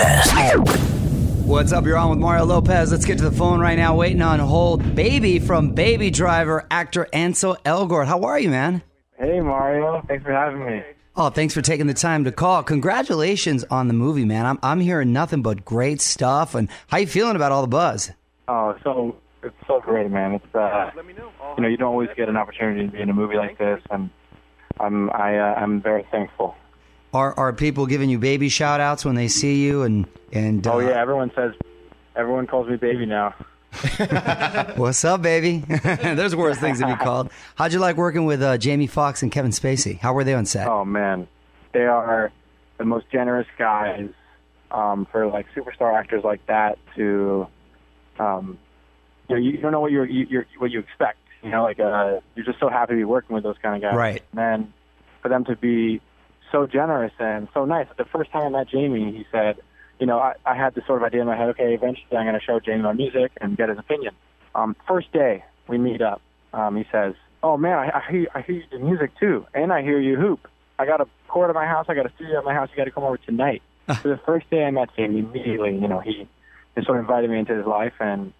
Lopez. What's up? You're on with Mario Lopez. Let's get to the phone right now. Waiting on hold. Baby from Baby Driver, actor Ansel Elgort. How are you, man? Hey, Mario. Thanks for having me. Oh, thanks for taking the time to call. Congratulations on the movie, man. I'm I'm hearing nothing but great stuff. And how you feeling about all the buzz? Oh, so it's so great, man. It's uh, you know, you don't always get an opportunity to be in a movie like this, and I'm I uh, I'm very thankful. Are are people giving you baby shout outs when they see you and and uh, Oh yeah, everyone says, everyone calls me baby now. What's up, baby? There's worse things to be called. How'd you like working with uh, Jamie Foxx and Kevin Spacey? How were they on set? Oh man, they are the most generous guys um, for like superstar actors like that to, um, you know, you don't know what you're, you, you're what you expect. You know, like uh, you're just so happy to be working with those kind of guys. Right. And then for them to be so generous and so nice. The first time I met Jamie, he said, you know, I, I had this sort of idea in my head. Okay, eventually I'm going to show Jamie my music and get his opinion. Um, first day we meet up, um, he says, "Oh man, I, I hear I hear you do music too, and I hear you hoop. I got a court at my house. I got a studio at my house. You got to come over tonight." so the first day I met Jamie, immediately, you know, he, he sort of invited me into his life, and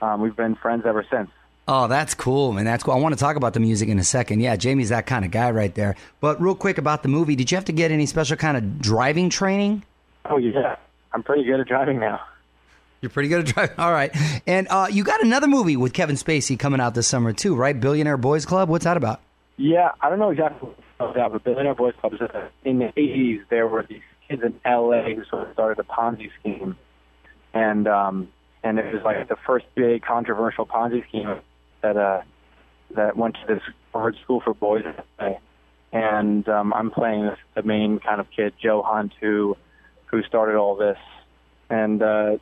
um, we've been friends ever since. Oh, that's cool, man. That's cool. I want to talk about the music in a second. Yeah, Jamie's that kind of guy right there. But real quick about the movie, did you have to get any special kind of driving training? Oh yeah, I'm pretty good at driving now. You're pretty good at driving. All right. And uh, you got another movie with Kevin Spacey coming out this summer too, right? Billionaire Boys Club. What's that about? Yeah, I don't know exactly what that, but Billionaire Boys Club is in the 80s. There were these kids in LA who sort of started a Ponzi scheme, and um, and it was like the first big controversial Ponzi scheme that uh that went to this Harvard School for Boys. And um, I'm playing this, the main kind of kid, Joe Hunt, who who started all this. And uh,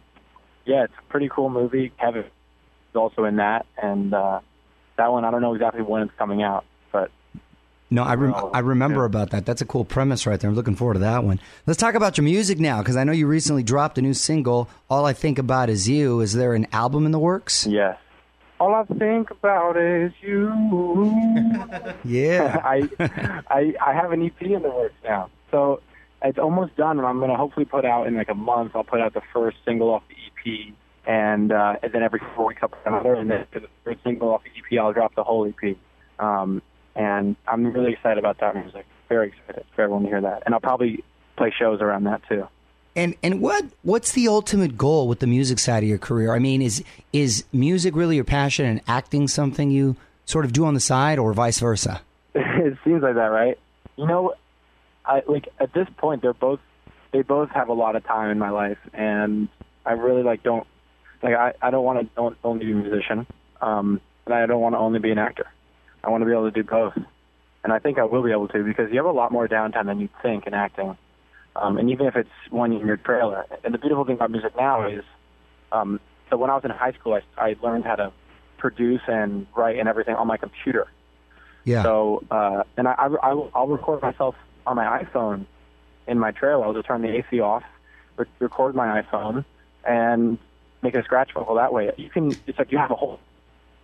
yeah, it's a pretty cool movie. Kevin is also in that, and uh, that one I don't know exactly when it's coming out, but No, I rem- I remember about that. That's a cool premise right there. I'm looking forward to that one. Let's talk about your music now, because I know you recently dropped a new single. All I think about is you. Is there an album in the works? yes. I think about is you. Yeah. I, I I have an EP in the works now, so it's almost done, and I'm gonna hopefully put out in like a month. I'll put out the first single off the EP, and uh, and then every four weeks I'll put another, and then for the third single off the EP, I'll drop the whole EP. Um, and I'm really excited about that music. Very excited for everyone to hear that, and I'll probably play shows around that too. And and what what's the ultimate goal with the music side of your career? I mean, is is music really your passion and acting something you sort of do on the side, or vice versa? it seems like that, right? You know, I like at this point they're both they both have a lot of time in my life, and I really like don't like I I don't want to don't only be a musician, um, and I don't want to only be an actor. I want to be able to do both, and I think I will be able to because you have a lot more downtime than you'd think in acting, um, and even if it's one in your trailer. And the beautiful thing about music now is, um, so when I was in high school, I, I learned how to produce and write and everything on my computer. Yeah. So, uh, and I, I, I'll record myself on my iPhone in my trailer. I'll just turn the AC off, re- record my iPhone, and make a scratch vocal that way. You can, it's like you have a whole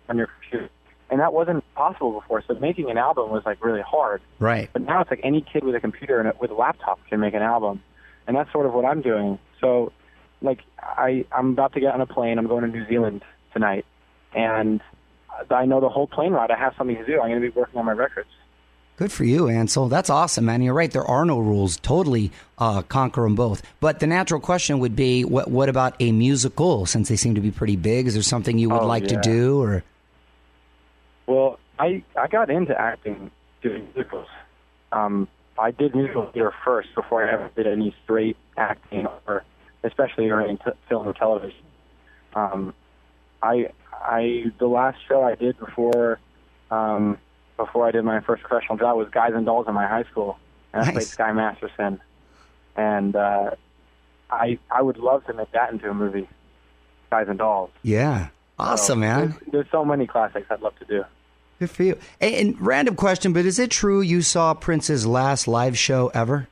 on your computer. And that wasn't possible before. So making an album was like really hard. Right. But now it's like any kid with a computer and a, with a laptop can make an album, and that's sort of what I'm doing. So, like, I I'm about to get on a plane. I'm going to New Zealand tonight, and I know the whole plane ride. I have something to do. I'm going to be working on my records. Good for you, Ansel. That's awesome, man. You're right. There are no rules. Totally uh, conquer them both. But the natural question would be, what what about a musical? Since they seem to be pretty big, is there something you would Oh, like to do? Or Well, I I got into acting doing musicals. Um, I did musical theater first before I ever did any straight acting or especially or in t- film or television. Um, I I the last show I did before um, before I did my first professional job was Guys and Dolls in my high school, and I played Sky Masterson. And uh, I I would love to make that into a movie, Guys and Dolls. yeah, awesome, So, man. There's, there's so many classics I'd love to do. Good for you. And, and random question, but is it true you saw Prince's last live show ever?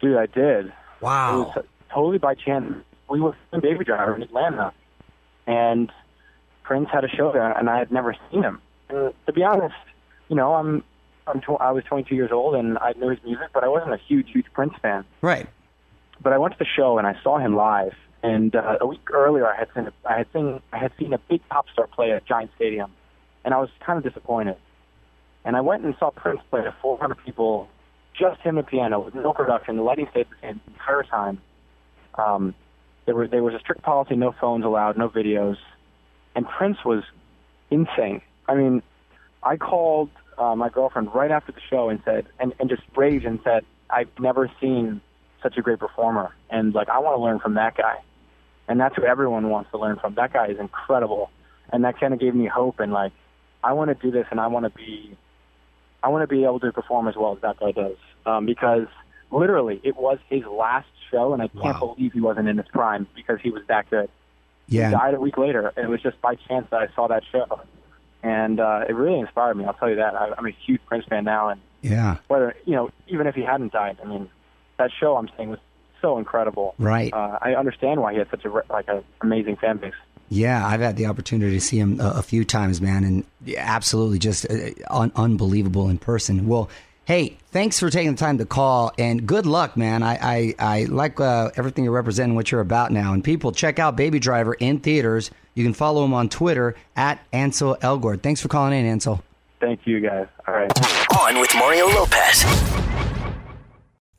Dude, I did. It Wow. totally by chance. We were in Baby Driver in Atlanta, and Prince had a show there, and I had never seen him. And to be honest, you know, I'm, I'm tw- I was 22 years old, and I knew his music, but I wasn't a huge, huge Prince fan. Right. But I went to the show and I saw him live. And uh, a week earlier, I had seen a, I had seen I had seen a big pop star play at Giant Stadium, and I was kind of disappointed. And I went and saw Prince play to 400 people, just him and piano, with no production. The lighting stayed the same the entire time. Um, there was there was a strict policy: no phones allowed, no videos. And Prince was insane. I mean, I called uh, my girlfriend right after the show and said, and, and just raged and said, I've never seen such a great performer, and like I want to learn from that guy. And that's who everyone wants to learn from. That guy is incredible, and that kind of gave me hope. And like, I want to do this, and I want to be, I want to be able to perform as well as that guy does, um, because literally it was his last show, and I can't Wow. believe he wasn't in his prime because he was that good Yeah. he died a week later, and it was just by chance that I saw that show, and uh, it really inspired me. I'll tell you that. I, I'm a huge Prince fan now, and Yeah. whether you know, even if he hadn't died, I mean, that show I'm saying was so incredible. Right. Uh, I understand why he had such a like an amazing fan base. Yeah, I've had the opportunity to see him a, a few times, man, and absolutely just uh, un- unbelievable in person. Well, hey, thanks for taking the time to call, and good luck, man. I I, I like uh, everything you're representing, what you're about now. And people, check out Baby Driver in theaters. You can follow him on Twitter at Ansel Elgort. Thanks for calling in, Ansel. Thank you, guys. All right. On with Mario Lopez.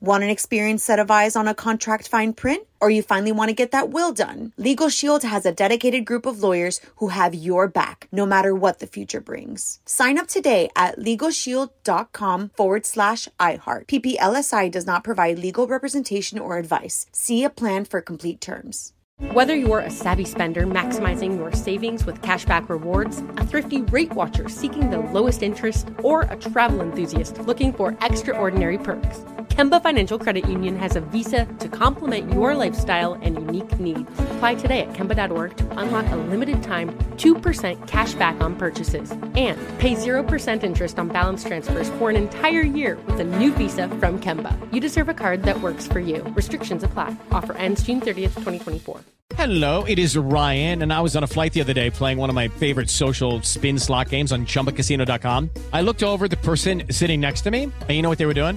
Want an experienced set of eyes on a contract fine print? Or you finally want to get that will done? Legal Shield has a dedicated group of lawyers who have your back, no matter what the future brings. Sign up today at LegalShield.com forward slash iHeart. PPLSI does not provide legal representation or advice. See a plan for complete terms. Whether you're a savvy spender maximizing your savings with cashback rewards, a thrifty rate watcher seeking the lowest interest, or a travel enthusiast looking for extraordinary perks, Kemba Financial Credit Union has a visa to complement your lifestyle and unique needs. Apply today at Kemba.org to unlock a limited time 2% cash back on purchases and pay 0% interest on balance transfers for an entire year with a new visa from Kemba. You deserve a card that works for you. Restrictions apply. Offer ends June 30th, 2024. Hello, it is Ryan, and I was on a flight the other day playing one of my favorite social spin slot games on chumbacasino.com. I looked over the person sitting next to me, and you know what they were doing?